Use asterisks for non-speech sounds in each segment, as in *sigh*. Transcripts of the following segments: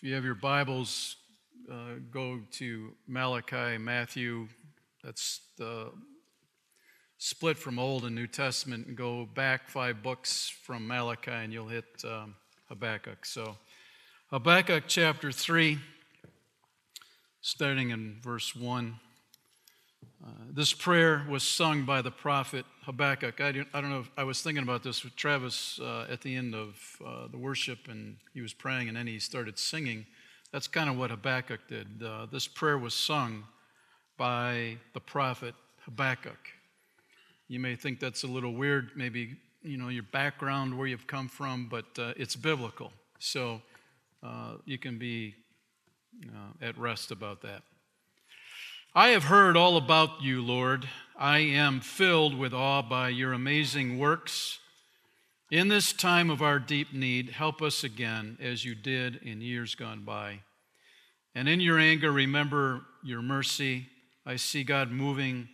If you have your Bibles, uh, go to Malachi, Matthew. That's the split from Old and New Testament, and go back five books from Malachi, and you'll hit um, Habakkuk. So, Habakkuk chapter 3, starting in verse 1. Uh, this prayer was sung by the prophet Habakkuk. I, I don't know, if, I was thinking about this with Travis uh, at the end of uh, the worship, and he was praying, and then he started singing. That's kind of what Habakkuk did. Uh, this prayer was sung by the prophet Habakkuk. You may think that's a little weird, maybe you know your background, where you've come from, but uh, it's biblical. So you can be at rest about that. I have heard all about you, Lord. I am filled with awe by your amazing works. In this time of our deep need, help us again as you did in years gone by. And in your anger, remember your mercy. I see God moving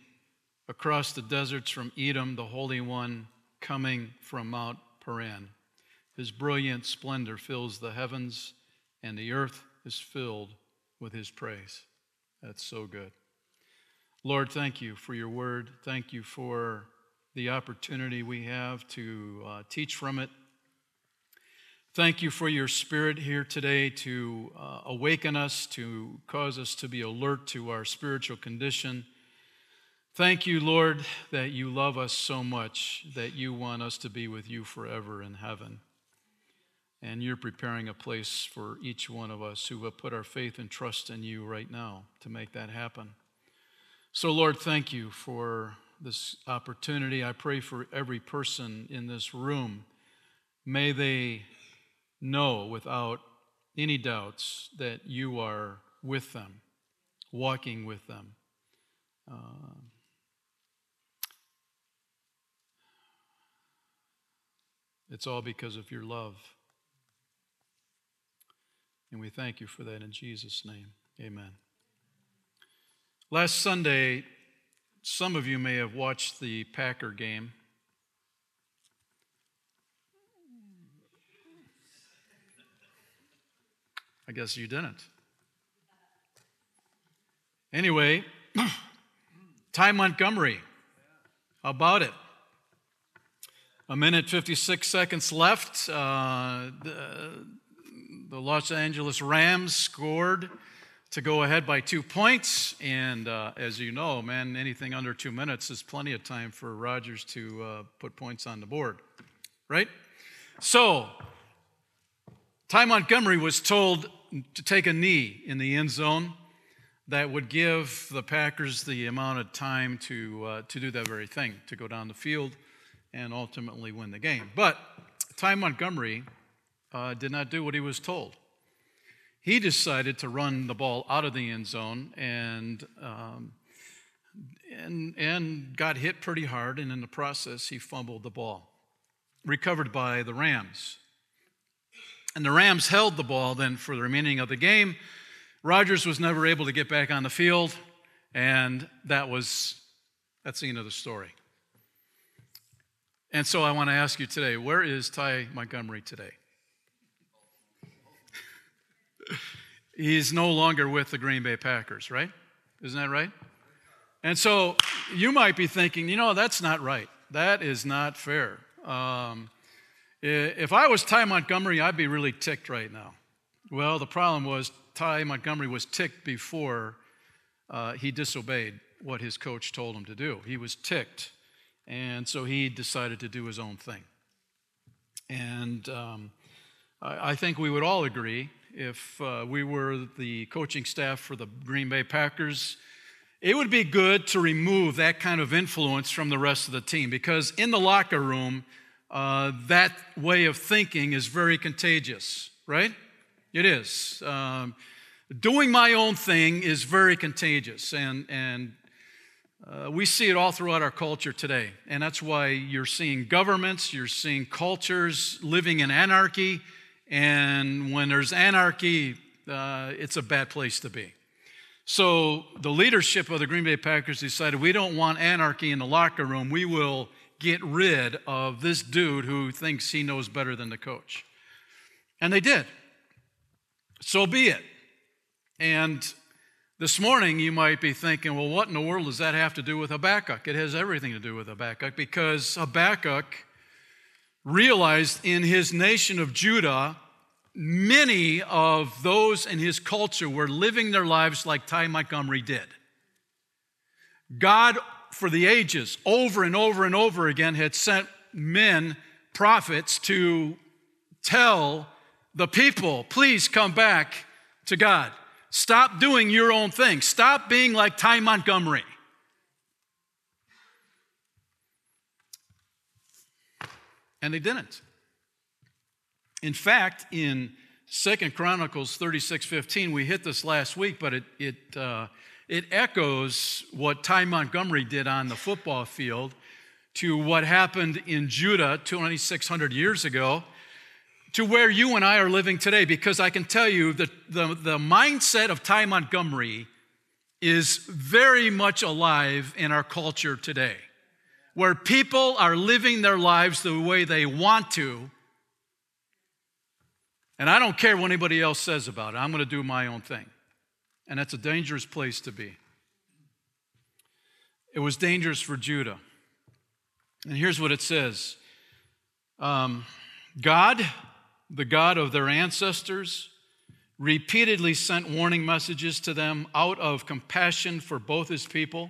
across the deserts from Edom, the Holy One coming from Mount Paran. His brilliant splendor fills the heavens, and the earth is filled with his praise. That's so good. Lord, thank you for your word. Thank you for the opportunity we have to uh, teach from it. Thank you for your spirit here today to uh, awaken us, to cause us to be alert to our spiritual condition. Thank you, Lord, that you love us so much that you want us to be with you forever in heaven. And you're preparing a place for each one of us who have put our faith and trust in you right now to make that happen. So, Lord, thank you for this opportunity. I pray for every person in this room. May they know without any doubts that you are with them, walking with them. Uh, it's all because of your love. And we thank you for that in Jesus' name. Amen. Last Sunday, some of you may have watched the Packer game. I guess you didn't. Anyway, *clears throat* Ty Montgomery. How about it? A minute 56 seconds left. Uh, the, the Los Angeles Rams scored to go ahead by two points. And uh, as you know, man, anything under two minutes is plenty of time for Rodgers to uh, put points on the board, right? So, Ty Montgomery was told to take a knee in the end zone that would give the Packers the amount of time to, uh, to do that very thing, to go down the field and ultimately win the game. But Ty Montgomery uh, did not do what he was told he decided to run the ball out of the end zone and, um, and, and got hit pretty hard, and in the process, he fumbled the ball. Recovered by the Rams. And the Rams held the ball then for the remaining of the game. Rodgers was never able to get back on the field, and that was that's the end of the story. And so I want to ask you today, where is Ty Montgomery today? He's no longer with the Green Bay Packers, right? Isn't that right? And so you might be thinking, you know, that's not right. That is not fair. Um, if I was Ty Montgomery, I'd be really ticked right now. Well, the problem was Ty Montgomery was ticked before uh, he disobeyed what his coach told him to do. He was ticked, and so he decided to do his own thing. And um, I, I think we would all agree if uh, we were the coaching staff for the Green Bay Packers, it would be good to remove that kind of influence from the rest of the team because in the locker room, uh, that way of thinking is very contagious, right? It is. Um, doing my own thing is very contagious, and, and uh, we see it all throughout our culture today. And that's why you're seeing governments, you're seeing cultures living in anarchy and when there's anarchy, uh, it's a bad place to be. So the leadership of the Green Bay Packers decided we don't want anarchy in the locker room. We will get rid of this dude who thinks he knows better than the coach. And they did. so be it. And this morning you might be thinking, well, what in the world does that have to do with Habakkuk? It has everything to do with Habakkuk because Habakkuk realized in his nation of Judah, many of those in his culture were living their lives like Ty Montgomery did. God, for the ages, over and over and over again, had sent men, prophets, to tell the people, please come back to God. Stop doing your own thing. Stop being like Ty Montgomery. And they didn't. In fact, in Second Chronicles 36 15, we hit this last week, but it, it, uh, it echoes what Ty Montgomery did on the football field to what happened in Judah 2,600 years ago to where you and I are living today because I can tell you that the, the mindset of Ty Montgomery is very much alive in our culture today, where people are living their lives the way they want to. And I don't care what anybody else says about it, I'm going to do my own thing. And that's a dangerous place to be. It was dangerous for Judah. And here's what it says um, God the God of their ancestors, repeatedly sent warning messages to them out of compassion for both his people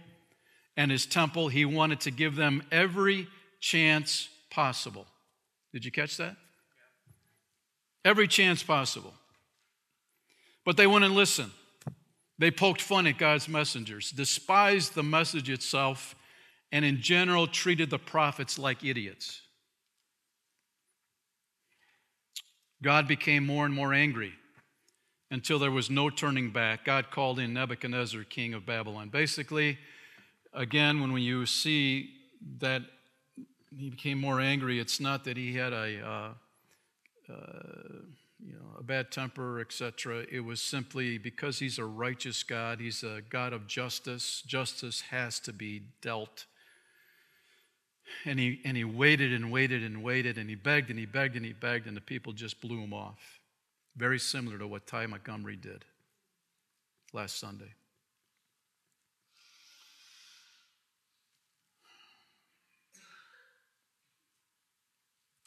and his temple. He wanted to give them every chance possible. Did you catch that? Every chance possible. But they wouldn't listen. They poked fun at God's messengers, despised the message itself, and in general treated the prophets like idiots. God became more and more angry until there was no turning back. God called in Nebuchadnezzar, king of Babylon. Basically, again, when you see that he became more angry, it's not that he had a, uh, uh, you know, a bad temper, etc. It was simply because he's a righteous God, he's a God of justice. Justice has to be dealt and he, and he waited and waited and waited, and he begged and he begged and he begged, and the people just blew him off. Very similar to what Ty Montgomery did last Sunday.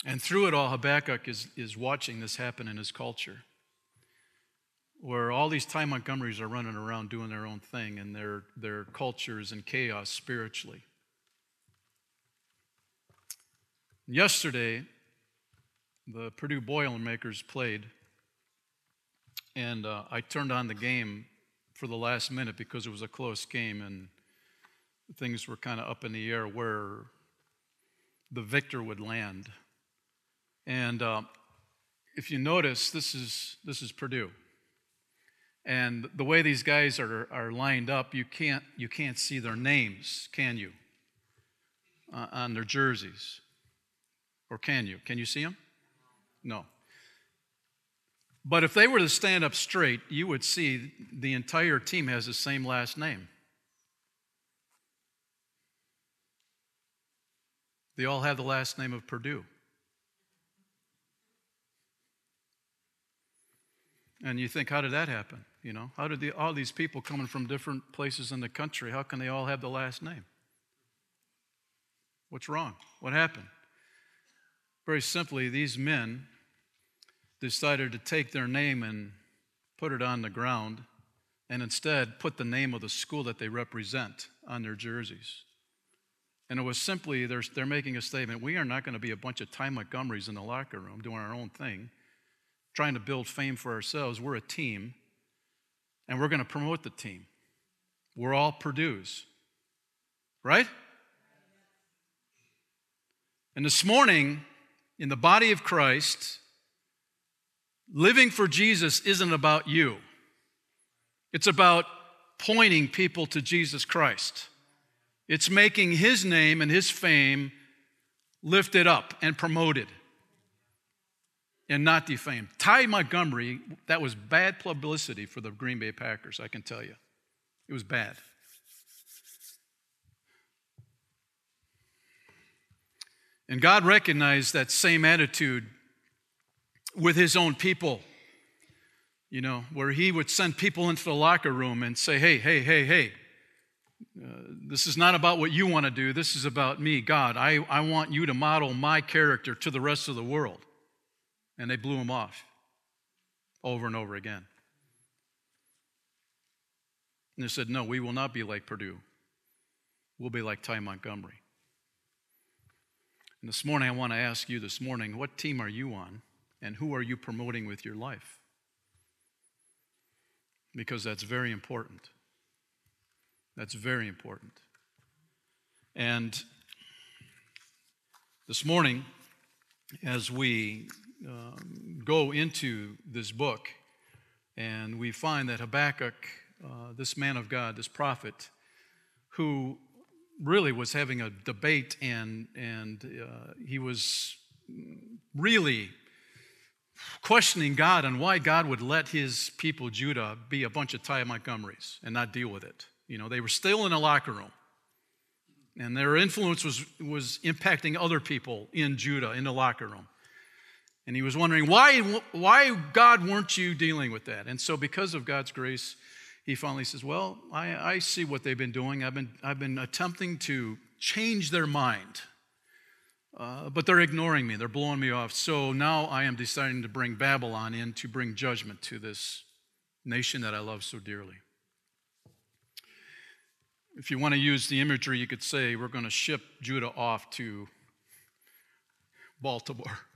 And through it all, Habakkuk is, is watching this happen in his culture, where all these Ty Montgomerys are running around doing their own thing, and their, their culture is in chaos spiritually. Yesterday, the Purdue Boilermakers played, and uh, I turned on the game for the last minute because it was a close game and things were kind of up in the air where the victor would land. And uh, if you notice, this is this is Purdue, and the way these guys are are lined up, you can't you can't see their names, can you? Uh, on their jerseys. Or can you? Can you see them? No. But if they were to stand up straight, you would see the entire team has the same last name. They all have the last name of Purdue. And you think, how did that happen? You know, how did the, all these people coming from different places in the country, how can they all have the last name? What's wrong? What happened? Very simply, these men decided to take their name and put it on the ground and instead put the name of the school that they represent on their jerseys. And it was simply, they're, they're making a statement we are not going to be a bunch of Ty Montgomerys in the locker room doing our own thing, trying to build fame for ourselves. We're a team, and we're going to promote the team. We're all Purdue's. Right? And this morning, in the body of Christ, living for Jesus isn't about you. It's about pointing people to Jesus Christ. It's making his name and his fame lifted up and promoted and not defamed. Ty Montgomery, that was bad publicity for the Green Bay Packers, I can tell you. It was bad. And God recognized that same attitude with his own people you know, where he would send people into the locker room and say, hey, hey, hey, hey, uh, this is not about what you want to do. This is about me, God. I, I want you to model my character to the rest of the world. And they blew him off over and over again. And they said, No, we will not be like Purdue. We'll be like Ty Montgomery. And this morning, I want to ask you this morning, what team are you on? And who are you promoting with your life? Because that's very important. That's very important. And this morning, as we um, go into this book, and we find that Habakkuk, uh, this man of God, this prophet, who really was having a debate and, and uh, he was really questioning God on why God would let his people, Judah, be a bunch of Ty Montgomerys and not deal with it. You know, they were still in a locker room. And their influence was, was impacting other people in Judah in the locker room. And he was wondering, why, why, God, weren't you dealing with that? And so, because of God's grace, he finally says, Well, I, I see what they've been doing. I've been, I've been attempting to change their mind. Uh, but they're ignoring me, they're blowing me off. So now I am deciding to bring Babylon in to bring judgment to this nation that I love so dearly. If you want to use the imagery, you could say we're going to ship Judah off to Baltimore. *laughs*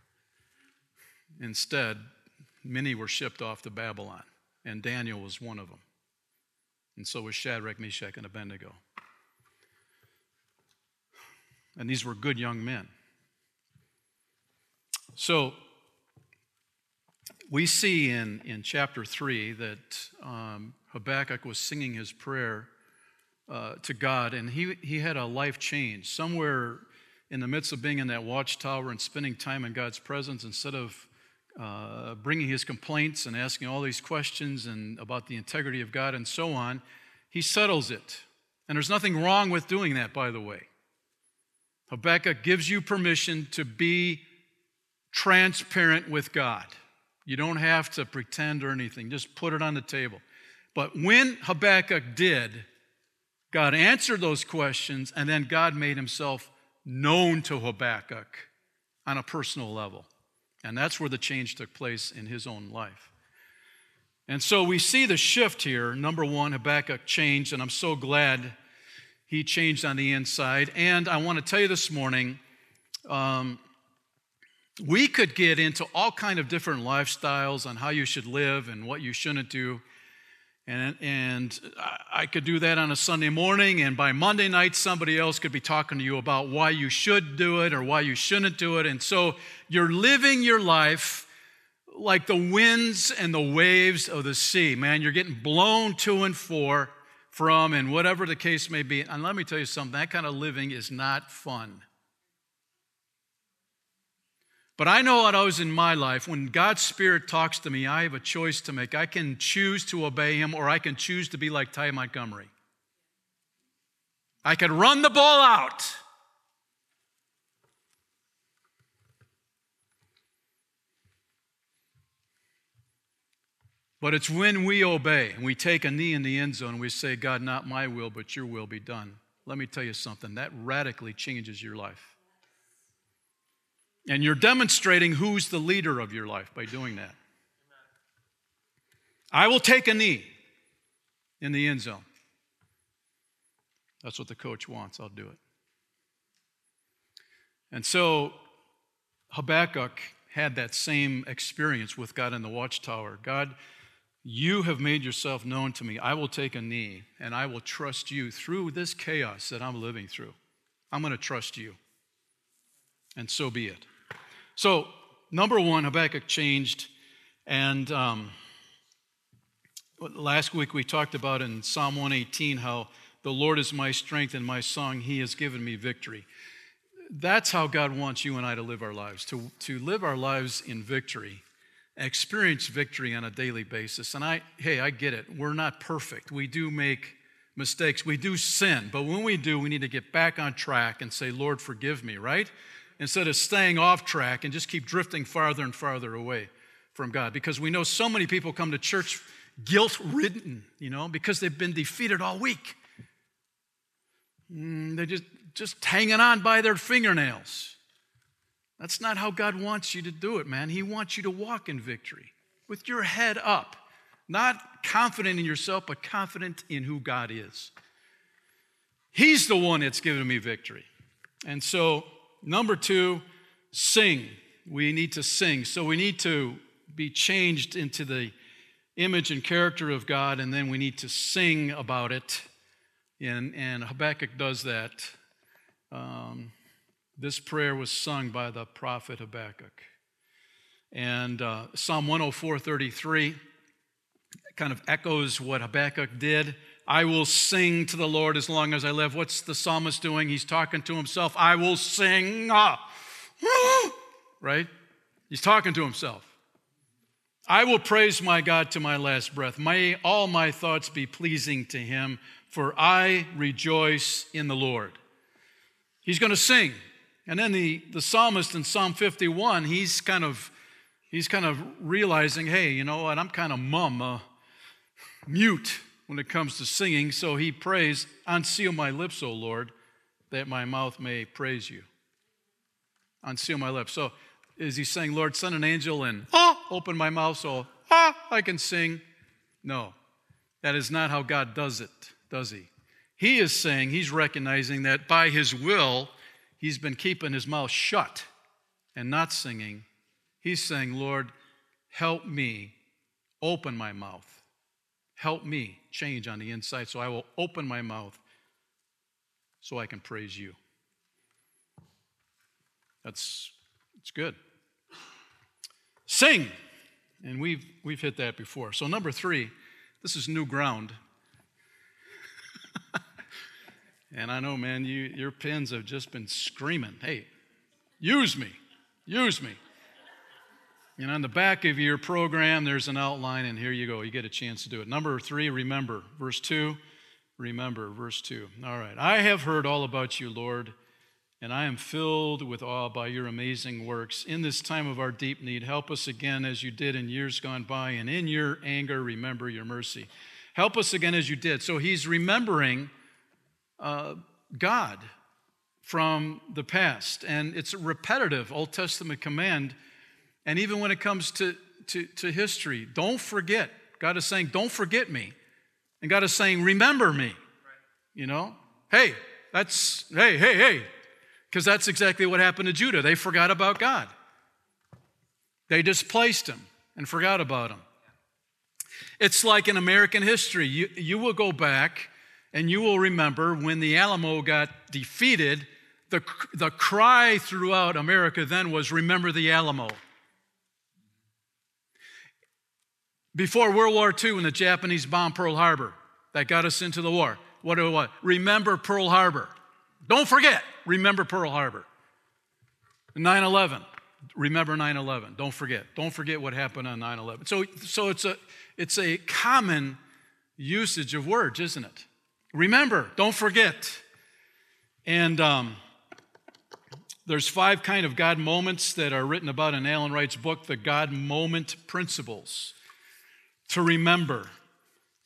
Instead, many were shipped off to Babylon, and Daniel was one of them. And so was Shadrach, Meshach, and Abednego. And these were good young men. So we see in, in chapter 3 that um, Habakkuk was singing his prayer uh, to God, and he, he had a life change. Somewhere in the midst of being in that watchtower and spending time in God's presence, instead of uh, bringing his complaints and asking all these questions and about the integrity of God and so on, he settles it. And there's nothing wrong with doing that, by the way. Habakkuk gives you permission to be transparent with God. You don't have to pretend or anything, just put it on the table. But when Habakkuk did, God answered those questions, and then God made himself known to Habakkuk on a personal level. And that's where the change took place in his own life. And so we see the shift here. Number one, Habakkuk changed, and I'm so glad he changed on the inside. And I want to tell you this morning, um, we could get into all kind of different lifestyles on how you should live and what you shouldn't do and, and i could do that on a sunday morning and by monday night somebody else could be talking to you about why you should do it or why you shouldn't do it. And so you're living your life like the winds and the waves of the sea man. You're getting blown to and for from and whatever the case may be. And let me tell you something that kind of living is not fun but I know what I was in my life. When God's Spirit talks to me, I have a choice to make. I can choose to obey Him, or I can choose to be like Ty Montgomery. I could run the ball out. But it's when we obey and we take a knee in the end zone and we say, God, not my will, but your will be done. Let me tell you something, that radically changes your life. And you're demonstrating who's the leader of your life by doing that. I will take a knee in the end zone. That's what the coach wants. I'll do it. And so Habakkuk had that same experience with God in the watchtower. God, you have made yourself known to me. I will take a knee and I will trust you through this chaos that I'm living through. I'm going to trust you. And so be it. So, number one, Habakkuk changed. And um, last week we talked about in Psalm 118 how the Lord is my strength and my song, He has given me victory. That's how God wants you and I to live our lives, to, to live our lives in victory, experience victory on a daily basis. And I, hey, I get it. We're not perfect. We do make mistakes. We do sin. But when we do, we need to get back on track and say, Lord, forgive me, right? Instead of staying off track and just keep drifting farther and farther away from God because we know so many people come to church guilt ridden, you know, because they've been defeated all week. Mm, they're just, just hanging on by their fingernails. That's not how God wants you to do it, man. He wants you to walk in victory with your head up, not confident in yourself, but confident in who God is. He's the one that's given me victory. And so, number two, sing. We need to sing. So, we need to be changed into the image and character of God, and then we need to sing about it. And, and Habakkuk does that. Um, this prayer was sung by the prophet Habakkuk. And uh, Psalm 104 33 kind of echoes what Habakkuk did. I will sing to the Lord as long as I live. What's the psalmist doing? He's talking to himself. I will sing. Ah, right? He's talking to himself. I will praise my God to my last breath. May all my thoughts be pleasing to him, for I rejoice in the Lord. He's going to sing. And then the, the psalmist in Psalm 51, he's kind of he's kind of realizing, hey, you know what, I'm kind of mum, uh, mute when it comes to singing. So he prays, Unseal my lips, O Lord, that my mouth may praise you. Unseal my lips. So is he saying, Lord, send an angel and ah, open my mouth so ah, I can sing? No, that is not how God does it, does he? He is saying, he's recognizing that by his will, he's been keeping his mouth shut and not singing. He's saying, Lord, help me open my mouth. Help me change on the inside so I will open my mouth so I can praise you. That's it's good. Sing. And we've, we've hit that before. So, number three, this is new ground. *laughs* and I know, man, you, your pins have just been screaming, hey, use me, use me. And on the back of your program, there's an outline, and here you go. You get a chance to do it. Number three, remember. Verse two, remember. Verse two. All right. I have heard all about you, Lord and I am filled with awe by your amazing works. In this time of our deep need, help us again as you did in years gone by, and in your anger, remember your mercy. Help us again as you did. So he's remembering uh, God from the past, and it's a repetitive Old Testament command. And even when it comes to, to, to history, don't forget. God is saying, Don't forget me. And God is saying, Remember me. You know? Hey, that's, hey, hey, hey, because that's exactly what happened to Judah. They forgot about God, they displaced him and forgot about him. It's like in American history. You, you will go back and you will remember when the Alamo got defeated, the, the cry throughout America then was, Remember the Alamo. Before World War II, when the Japanese bombed Pearl Harbor, that got us into the war, what do we want? Remember Pearl Harbor. Don't forget, remember Pearl Harbor. 9 11, remember 9 11. Don't forget. Don't forget what happened on 9 11. So, so it's, a, it's a common usage of words, isn't it? Remember, don't forget. And um, there's five kind of God moments that are written about in Alan Wright's book, The God Moment Principles. To remember.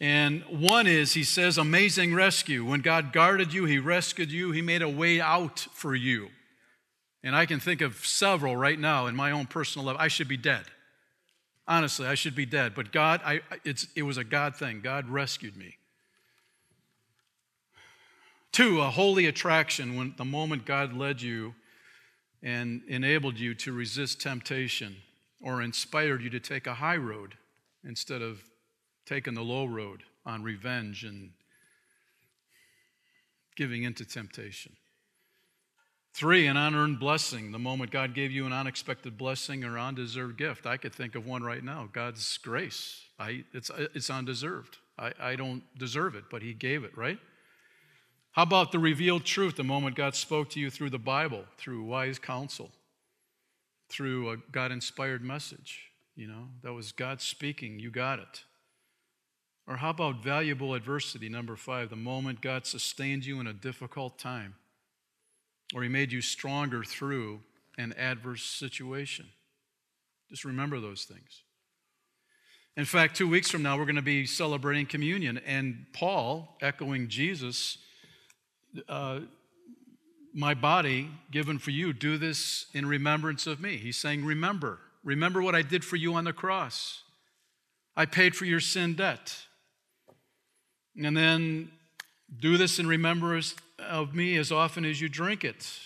And one is, he says, amazing rescue. When God guarded you, he rescued you, he made a way out for you. And I can think of several right now in my own personal life. I should be dead. Honestly, I should be dead. But God, I, it was a God thing. God rescued me. Two, a holy attraction when the moment God led you and enabled you to resist temptation or inspired you to take a high road instead of taking the low road on revenge and giving into temptation. Three, an unearned blessing. The moment God gave you an unexpected blessing or undeserved gift. I could think of one right now God's grace. I, it's, it's undeserved. I, I don't deserve it, but He gave it, right? How about the revealed truth the moment God spoke to you through the Bible, through wise counsel, through a God inspired message? You know, that was God speaking. You got it. Or how about valuable adversity, number five, the moment God sustained you in a difficult time, or He made you stronger through an adverse situation? Just remember those things. In fact, two weeks from now, we're going to be celebrating communion. And Paul, echoing Jesus, uh, my body given for you, do this in remembrance of me. He's saying, Remember. Remember what I did for you on the cross. I paid for your sin debt. And then do this in remembrance of me as often as you drink it.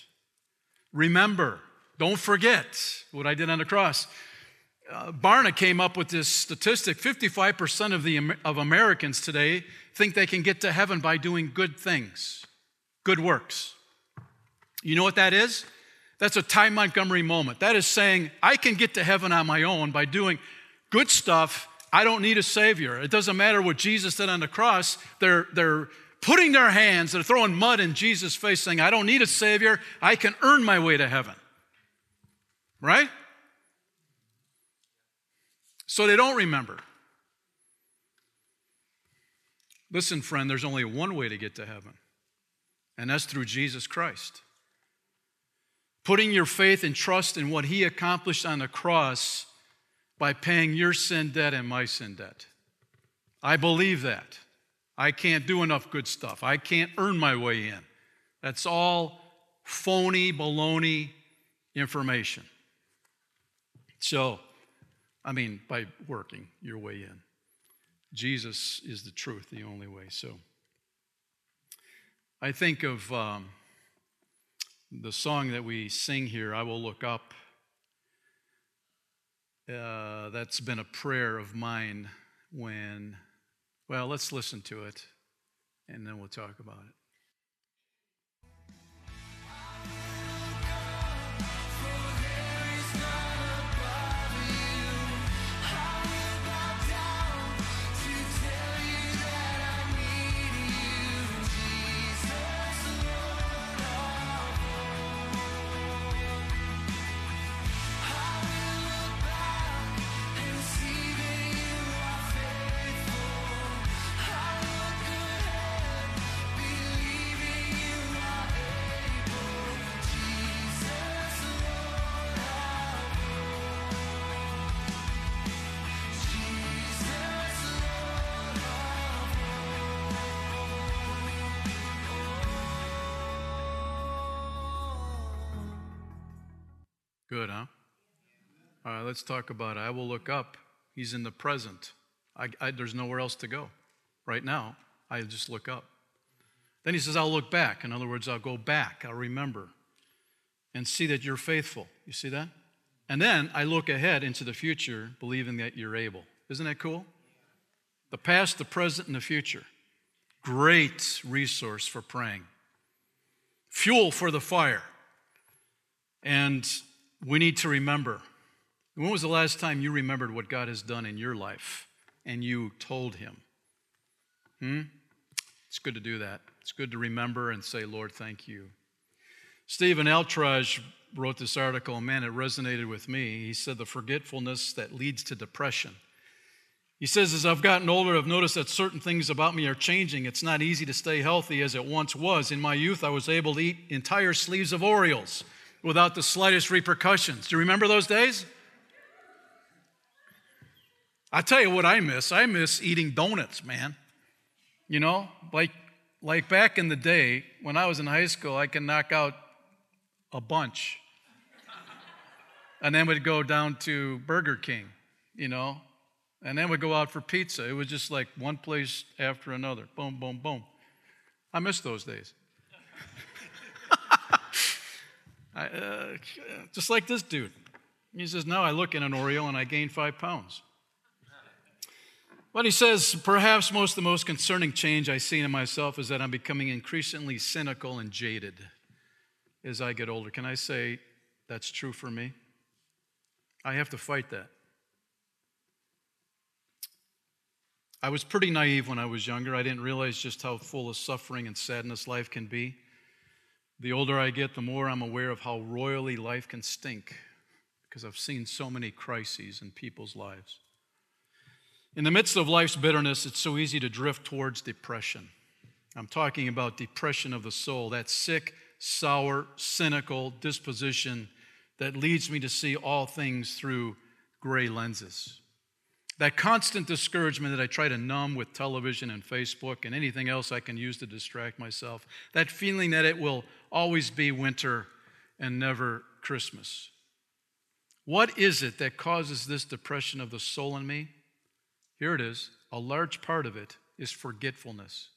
Remember, don't forget what I did on the cross. Uh, Barna came up with this statistic 55% of, the, of Americans today think they can get to heaven by doing good things, good works. You know what that is? That's a Ty Montgomery moment. That is saying, I can get to heaven on my own by doing good stuff. I don't need a Savior. It doesn't matter what Jesus did on the cross. They're, they're putting their hands, they're throwing mud in Jesus' face, saying, I don't need a Savior. I can earn my way to heaven. Right? So they don't remember. Listen, friend, there's only one way to get to heaven, and that's through Jesus Christ. Putting your faith and trust in what He accomplished on the cross by paying your sin debt and my sin debt. I believe that. I can't do enough good stuff. I can't earn my way in. That's all phony, baloney information. So, I mean, by working your way in. Jesus is the truth, the only way. So, I think of um, the song that we sing here, I Will Look Up. Uh, that's been a prayer of mine when well, let's listen to it and then we'll talk about it. Let's talk about it. I will look up. He's in the present. I, I, there's nowhere else to go. Right now, I just look up. Then he says, I'll look back. In other words, I'll go back. I'll remember and see that you're faithful. You see that? And then I look ahead into the future, believing that you're able. Isn't that cool? The past, the present, and the future. Great resource for praying. Fuel for the fire. And we need to remember. When was the last time you remembered what God has done in your life and you told Him? Hmm? It's good to do that. It's good to remember and say, Lord, thank you. Stephen Altrogge wrote this article, and man, it resonated with me. He said, The forgetfulness that leads to depression. He says, As I've gotten older, I've noticed that certain things about me are changing. It's not easy to stay healthy as it once was. In my youth, I was able to eat entire sleeves of Oreos without the slightest repercussions. Do you remember those days? I tell you what I miss. I miss eating donuts, man. You know, like like back in the day when I was in high school, I could knock out a bunch. and then we'd go down to Burger King, you know, and then we'd go out for pizza. It was just like one place after another. Boom, boom, boom. I miss those days. *laughs* I, uh, just like this dude. He says, Now I look in an Oreo and I gain five pounds. But he says, Perhaps most the most concerning change I've seen in myself is that I'm becoming increasingly cynical and jaded as I get older. Can I say that's true for me? I have to fight that. I was pretty naive when I was younger. I didn't realize just how full of suffering and sadness life can be. The older I get, the more I'm aware of how royally life can stink because I've seen so many crises in people's lives. In the midst of life's bitterness, it's so easy to drift towards depression. I'm talking about depression of the soul, that sick, sour, cynical disposition that leads me to see all things through gray lenses. That constant discouragement that I try to numb with television and Facebook and anything else I can use to distract myself. That feeling that it will always be winter and never Christmas. What is it that causes this depression of the soul in me? Here it is. A large part of it is forgetfulness.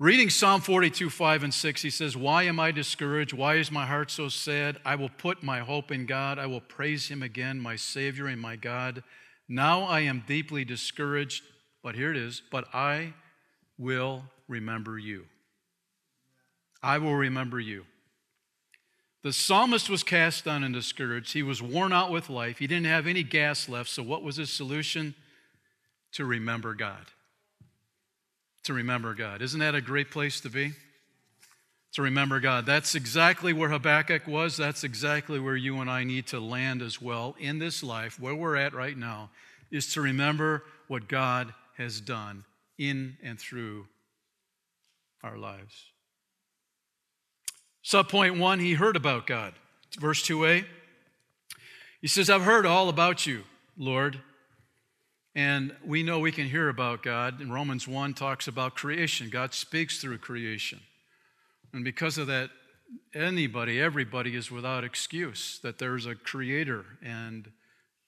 Reading Psalm 42, 5 and 6, he says, Why am I discouraged? Why is my heart so sad? I will put my hope in God. I will praise him again, my Savior and my God. Now I am deeply discouraged, but here it is, but I will remember you. I will remember you. The psalmist was cast down and discouraged. He was worn out with life. He didn't have any gas left. So, what was his solution? To remember God to remember God. Isn't that a great place to be? To remember God. That's exactly where Habakkuk was. That's exactly where you and I need to land as well in this life, where we're at right now, is to remember what God has done in and through our lives. Subpoint one, he heard about God. Verse 2a. He says, I've heard all about you, Lord. And we know we can hear about God. And Romans 1 talks about creation. God speaks through creation. And because of that, anybody, everybody is without excuse that there's a creator, and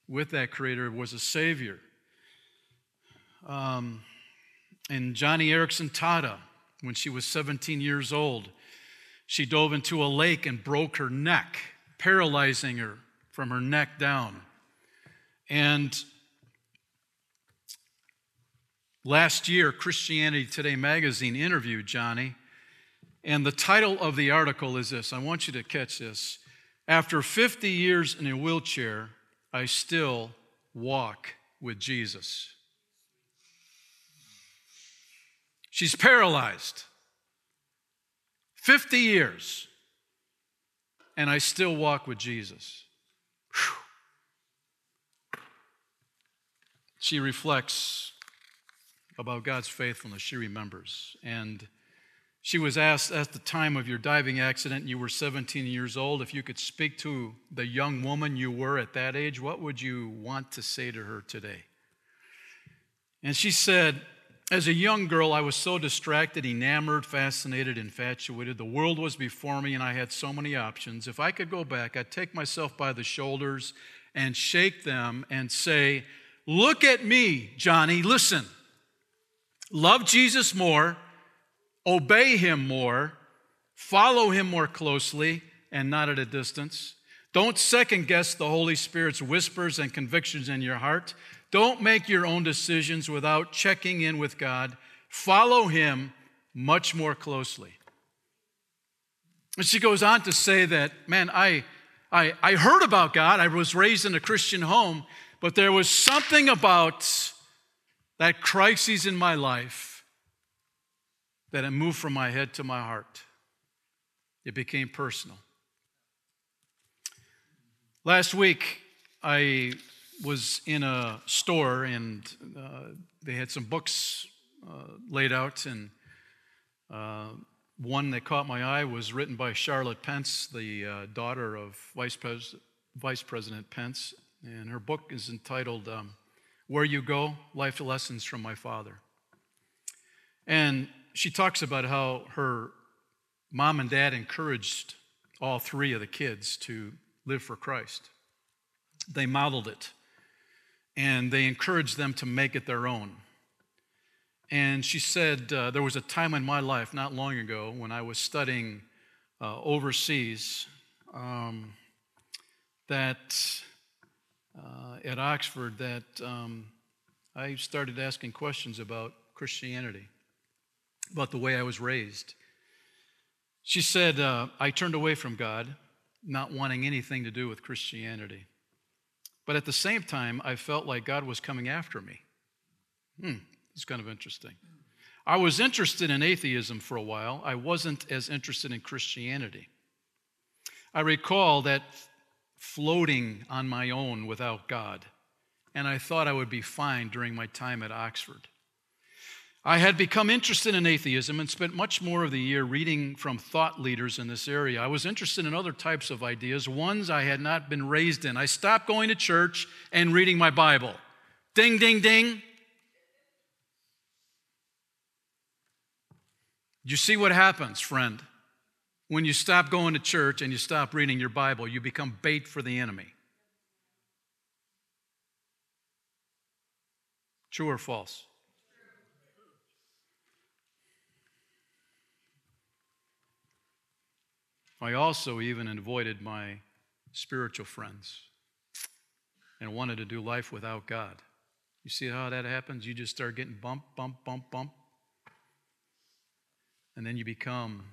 with that creator was a savior. Um, and Joni Eareckson Tada, when she was 17 years old, she dove into a lake and broke her neck, paralyzing her from her neck down. And Last year, Christianity Today magazine interviewed Joni, and the title of the article is this I want you to catch this. After 50 years in a wheelchair, I still walk with Jesus. She's paralyzed. 50 years, and I still walk with Jesus. Whew. She reflects about God's faithfulness, she remembers. And she was asked at the time of your diving accident, you were 17 years old, if you could speak to the young woman you were at that age, what would you want to say to her today? And she said, As a young girl, I was so distracted, enamored, fascinated, infatuated. The world was before me, and I had so many options. If I could go back, I'd take myself by the shoulders and shake them and say, Look at me, Joni, listen love Jesus more, obey him more, follow him more closely, and not at a distance. Don't second guess the Holy Spirit's whispers and convictions in your heart. Don't make your own decisions without checking in with God. Follow him much more closely. And she goes on to say that, man, I, I, I heard about God. I was raised in a Christian home, but there was something about that crisis in my life that it moved from my head to my heart. It became personal. Last week, I was in a store and uh, they had some books uh, laid out, and uh, one that caught my eye was written by Charlotte Pence, the uh, daughter of Vice, Pres- Vice, President Pence, and her book is entitled um, where You Go Life Lessons from My Father. And she talks about how her mom and dad encouraged all three of the kids to live for Christ. They modeled it and they encouraged them to make it their own. And she said, uh, There was a time in my life not long ago when I was studying uh, overseas um, that uh, at Oxford that um, I started asking questions about Christianity, about the way I was raised. She said, uh, I turned away from God, not wanting anything to do with Christianity. But at the same time, I felt like God was coming after me. Hmm, it's kind of interesting. I was interested in atheism for a while. I wasn't as interested in Christianity. I recall that floating on my own without God. And I thought I would be fine during my time at Oxford. I had become interested in atheism and spent much more of the year reading from thought leaders in this area. I was interested in other types of ideas, ones I had not been raised in. I stopped going to church and reading my Bible. Ding, ding, ding. You see what happens, friend? When you stop going to church and you stop reading your Bible, you become bait for the enemy. True or false? I also even avoided my spiritual friends and wanted to do life without God. You see how that happens? You just start getting bump, bump, bump, bump. And then you become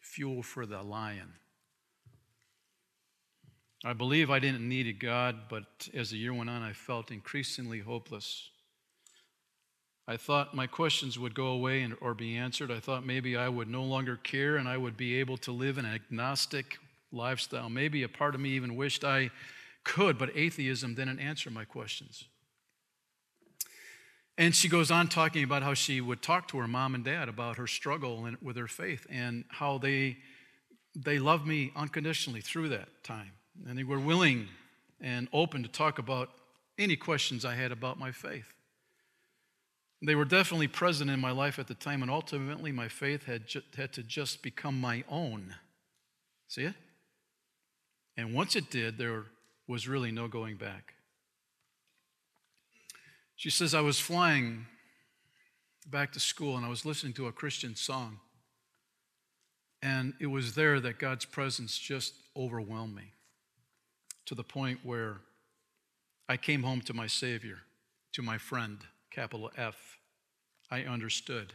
fuel for the lion. I believe I didn't need a God, but as the year went on, I felt increasingly hopeless. I thought my questions would go away and, or be answered. I thought maybe I would no longer care and I would be able to live an agnostic lifestyle. Maybe a part of me even wished I could, but atheism didn't answer my questions. And she goes on talking about how she would talk to her mom and dad about her struggle with her faith and how they, they loved me unconditionally through that time. And they were willing and open to talk about any questions I had about my faith. They were definitely present in my life at the time, and ultimately my faith had, ju- had to just become my own. See it? And once it did, there was really no going back. She says, I was flying back to school and I was listening to a Christian song. And it was there that God's presence just overwhelmed me to the point where I came home to my Savior, to my friend, capital F. I understood.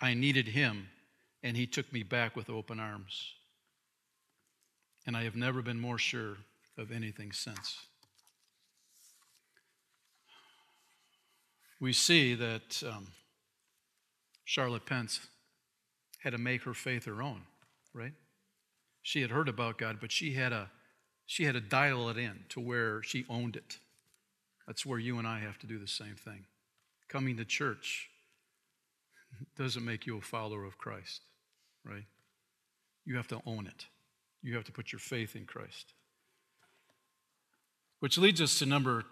I needed him, and he took me back with open arms. And I have never been more sure of anything since. We see that um, Charlotte Pence had to make her faith her own, right? She had heard about God, but she had a she had to dial it in to where she owned it. That's where you and I have to do the same thing. Coming to church doesn't make you a follower of Christ, right? You have to own it. You have to put your faith in Christ. Which leads us to number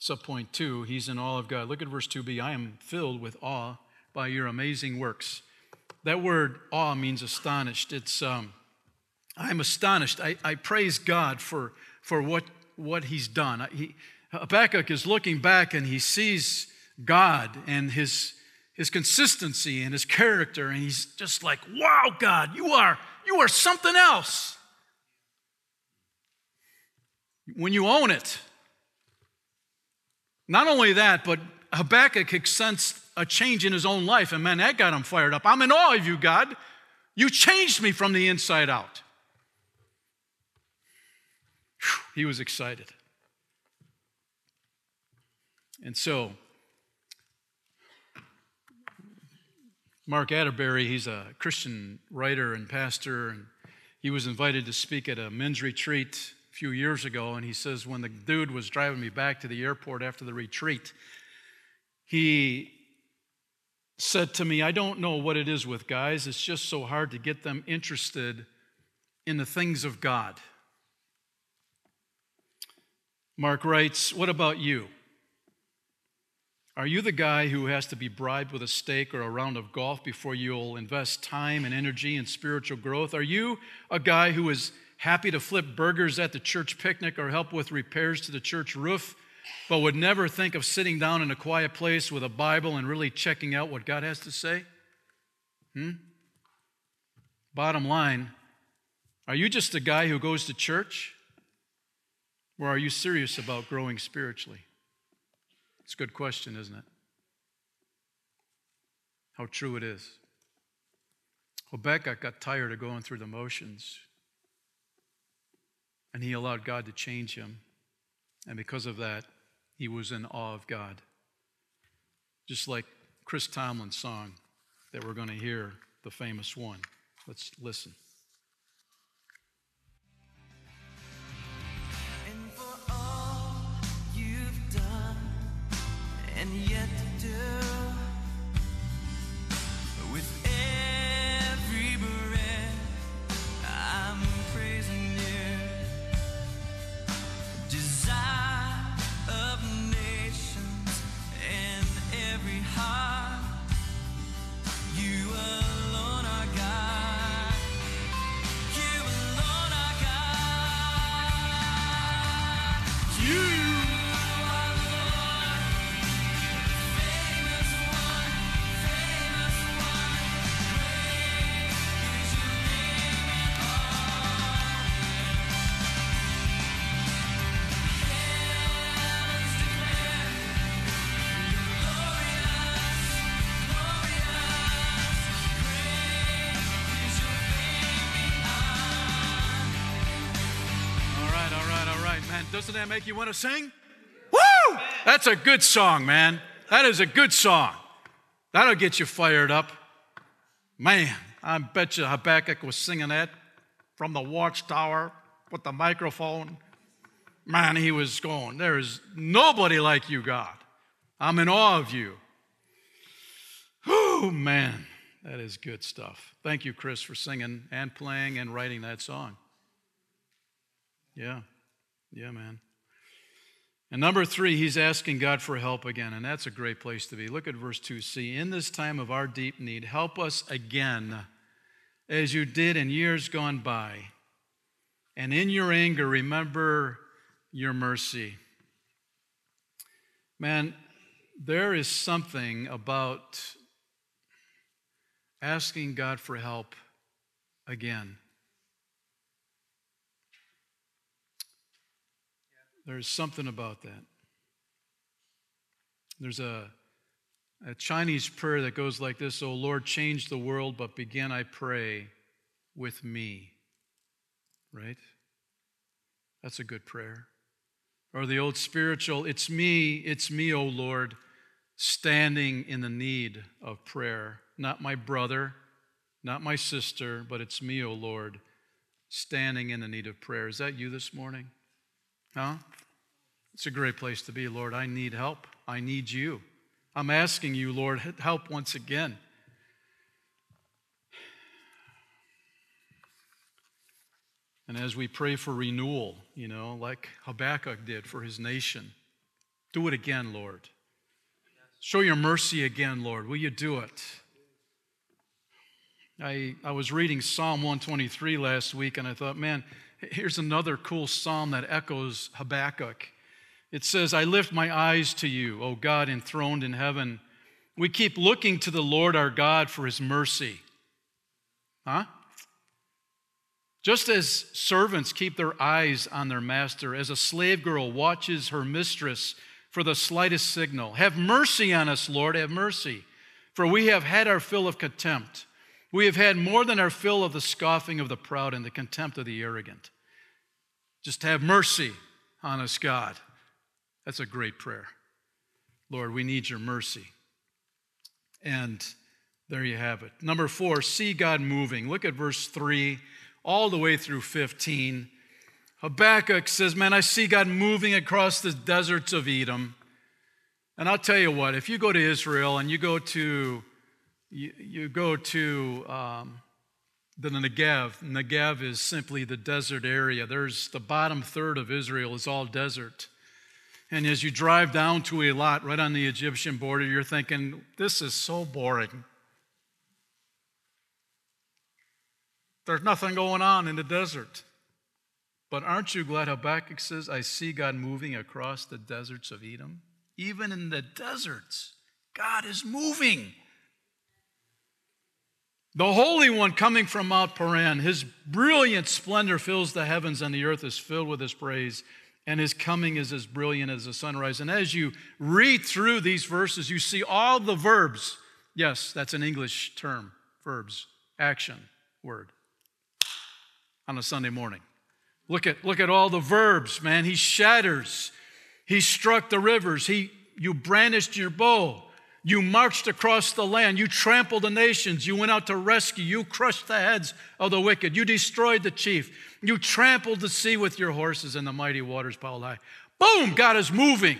subpoint two. He's in awe of God. Look at verse 2b. I am filled with awe by your amazing works. That word awe means astonished. It's um, I'm astonished. I, I praise God for, for what, what he's done. He, Habakkuk is looking back and he sees God and his, his consistency and his character, and he's just like, wow, God, you are, you are something else. When you own it. Not only that, but Habakkuk sensed a change in his own life, and man, that got him fired up. I'm in awe of you, God. You changed me from the inside out. He was excited. And so, Mark Atteberry, he's a Christian writer and pastor, and he was invited to speak at a men's retreat a few years ago. And he says, when the dude was driving me back to the airport after the retreat, he said to me, I don't know what it is with guys, it's just so hard to get them interested in the things of God. Mark writes, What about you? Are you the guy who has to be bribed with a steak or a round of golf before you'll invest time and energy in spiritual growth? Are you a guy who is happy to flip burgers at the church picnic or help with repairs to the church roof, but would never think of sitting down in a quiet place with a Bible and really checking out what God has to say? Hmm? Bottom line, are you just a guy who goes to church? Or are you serious about growing spiritually? It's a good question, isn't it? How true it is. Habakkuk got tired of going through the motions, and he allowed God to change him. And because of that, he was in awe of God. Just like Chris Tomlin's song that we're going to hear, the famous one. Let's listen. yet. Doesn't that make you want to sing? Woo! That's a good song, man. That is a good song. That'll get you fired up. Man, I bet you Habakkuk was singing that from the watchtower with the microphone. Man, he was going, There is nobody like you, God. I'm in awe of you. Oh, man, that is good stuff. Thank you, Chris, for singing and playing and writing that song. Yeah. Yeah, man. And number three, he's asking God for help again, and that's a great place to be. Look at verse 2c. In this time of our deep need, help us again, as you did in years gone by. And in your anger, remember your mercy. Man, there is something about asking God for help again. There's something about that. There's a, a Chinese prayer that goes like this O Lord, change the world, but begin, I pray, with me. Right? That's a good prayer. Or the old spiritual, it's me, it's me, O Lord, standing in the need of prayer. Not my brother, not my sister, but it's me, O Lord, standing in the need of prayer. Is that you this morning? Huh? It's a great place to be, Lord. I need help. I need you. I'm asking you, Lord, help once again. And as we pray for renewal, you know, like Habakkuk did for his nation, do it again, Lord. Show your mercy again, Lord. Will you do it? I, I was reading Psalm 123 last week and I thought, man, here's another cool psalm that echoes Habakkuk. It says, I lift my eyes to you, O God enthroned in heaven. We keep looking to the Lord our God for his mercy. Huh? Just as servants keep their eyes on their master, as a slave girl watches her mistress for the slightest signal, have mercy on us, Lord, have mercy. For we have had our fill of contempt. We have had more than our fill of the scoffing of the proud and the contempt of the arrogant. Just have mercy on us, God. That's a great prayer. Lord, we need your mercy. And there you have it. Number four, see God moving. Look at verse 3 all the way through 15. Habakkuk says, Man, I see God moving across the deserts of Edom. And I'll tell you what, if you go to Israel and you go to you, you go to um, the Negev, Negev is simply the desert area. There's the bottom third of Israel is all desert. And as you drive down to Eilat, right on the Egyptian border, you're thinking, this is so boring. There's nothing going on in the desert. But aren't you glad Habakkuk says, I see God moving across the deserts of Edom? Even in the deserts, God is moving. The Holy One coming from Mount Paran, his brilliant splendor fills the heavens, and the earth is filled with his praise and his coming is as brilliant as the sunrise. And as you read through these verses, you see all the verbs. Yes, that's an English term, verbs, action, word, on a Sunday morning. Look at, look at all the verbs, man. He shatters. He struck the rivers. He, you brandished your bow. You marched across the land. You trampled the nations. You went out to rescue. You crushed the heads of the wicked. You destroyed the chief. You trampled the sea with your horses, and the mighty waters piled high. Boom! God is moving.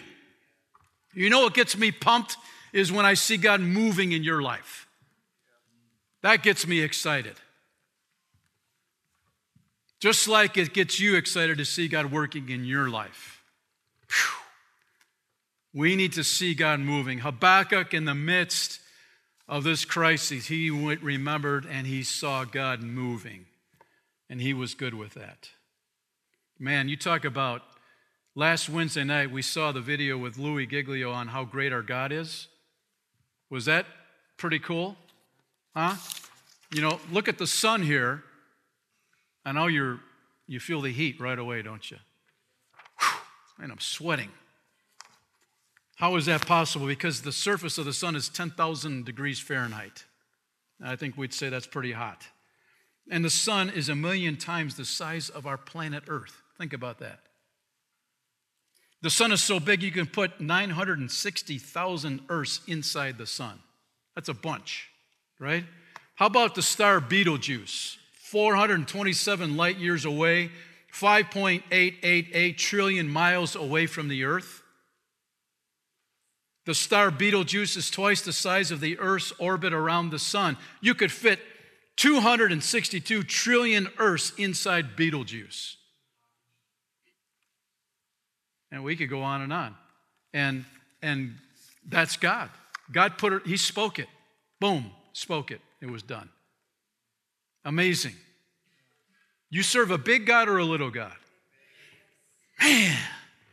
You know what gets me pumped is when I see God moving in your life. That gets me excited. Just like it gets you excited to see God working in your life. Whew. We need to see God moving. Habakkuk, in the midst of this crisis, he remembered and he saw God moving, and he was good with that. Man, you talk about last Wednesday night, we saw the video with Louie Giglio on how great our God is. Was that pretty cool? Huh? You know, look at the sun here. I know you're you feel the heat right away, don't you? Whew, and I'm sweating. How is that possible? Because the surface of the sun is 10,000 degrees Fahrenheit. I think we'd say that's pretty hot. And the sun is a million times the size of our planet Earth. Think about that. The sun is so big you can put 960,000 Earths inside the sun. That's a bunch, right? How about the star Betelgeuse? 427 light years away, 5.888 trillion miles away from the Earth. The star Betelgeuse is twice the size of the Earth's orbit around the sun. You could fit 262 trillion Earths inside Betelgeuse. And we could go on and on. And, and that's God. God put it, He spoke it. Boom, spoke it. It was done. Amazing. You serve a big God or a little God? Man,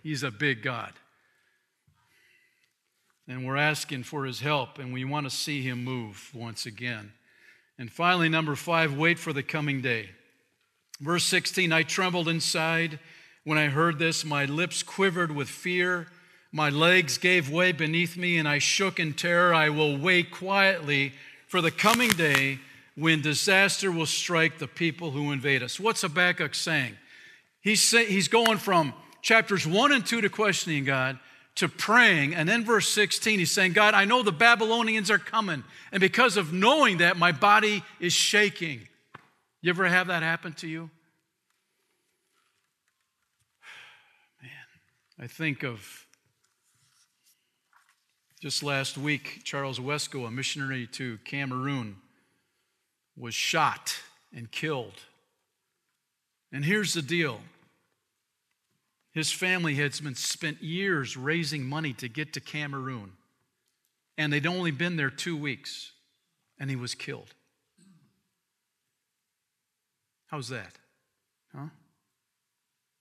He's a big God. And we're asking for His help, and we want to see Him move once again. And finally, number five, wait for the coming day. Verse 16 I trembled inside when I heard this, my lips quivered with fear. My legs gave way beneath me, and I shook in terror. I will wait quietly for the coming day when disaster will strike the people who invade us. What's Habakkuk saying? He's, say, he's going from chapters 1 and 2 to questioning God to praying. And then verse 16, he's saying, God, I know the Babylonians are coming. And because of knowing that, my body is shaking. You ever have that happen to you? Man, I think of just last week, Charles Wesco, a missionary to Cameroon, was shot and killed. And here's the deal his family had spent years raising money to get to Cameroon, and they'd only been there two weeks, and he was killed. How's that? Huh?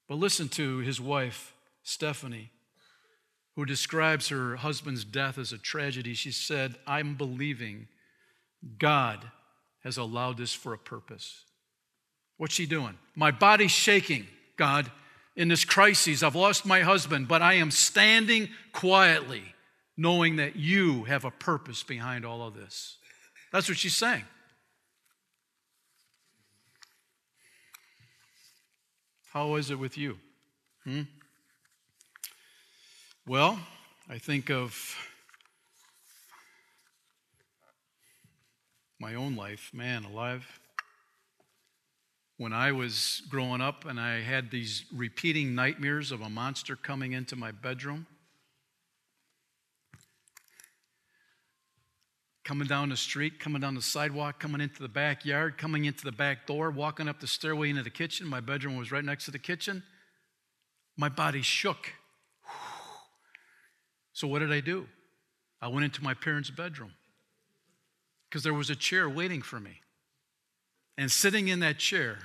But listen to his wife, Stephanie, who describes her husband's death as a tragedy, she said, I'm believing God has allowed this for a purpose. What's she doing? My body's shaking, God, in this crisis. I've lost my husband, but I am standing quietly, knowing that you have a purpose behind all of this. That's what she's saying. How is it with you? Hmm? Well, I think of my own life, man alive. When I was growing up and I had these repeating nightmares of a monster coming into my bedroom, coming down the street, coming down the sidewalk, coming into the backyard, coming into the back door, walking up the stairway into the kitchen. My bedroom was right next to the kitchen. My body shook. *sighs* So, what did I do? I went into my parents' bedroom because there was a chair waiting for me. And sitting in that chair,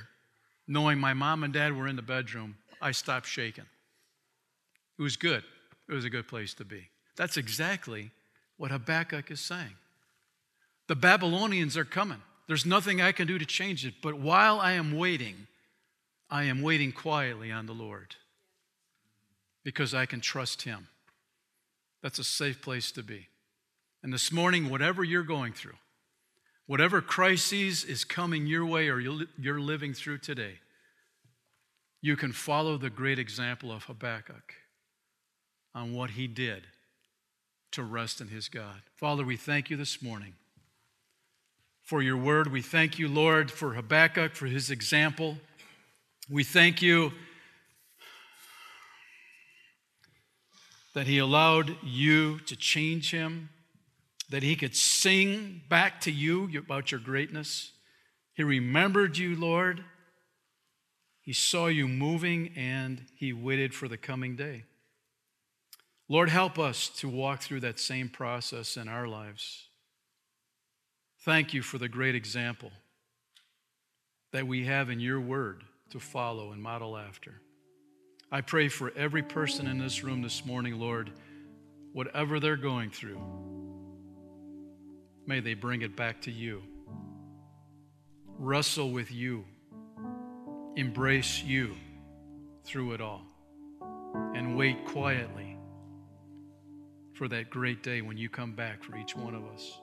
knowing my mom and dad were in the bedroom, I stopped shaking. It was good. It was a good place to be. That's exactly what Habakkuk is saying. The Babylonians are coming. There's nothing I can do to change it. But while I am waiting, I am waiting quietly on the Lord because I can trust Him. That's a safe place to be. And this morning, whatever you're going through, whatever crises is coming your way or you're living through today, you can follow the great example of Habakkuk on what he did to rest in his God. Father, we thank you this morning for your word. We thank you, Lord, for Habakkuk, for his example. We thank you that he allowed you to change him, that he could sing back to you about your greatness. He remembered you, Lord. He saw you moving and he waited for the coming day. Lord, help us to walk through that same process in our lives. Thank you for the great example that we have in your word to follow and model after. I pray for every person in this room this morning, Lord, whatever they're going through, may they bring it back to you. Wrestle with you, embrace you through it all, and wait quietly for that great day when you come back for each one of us.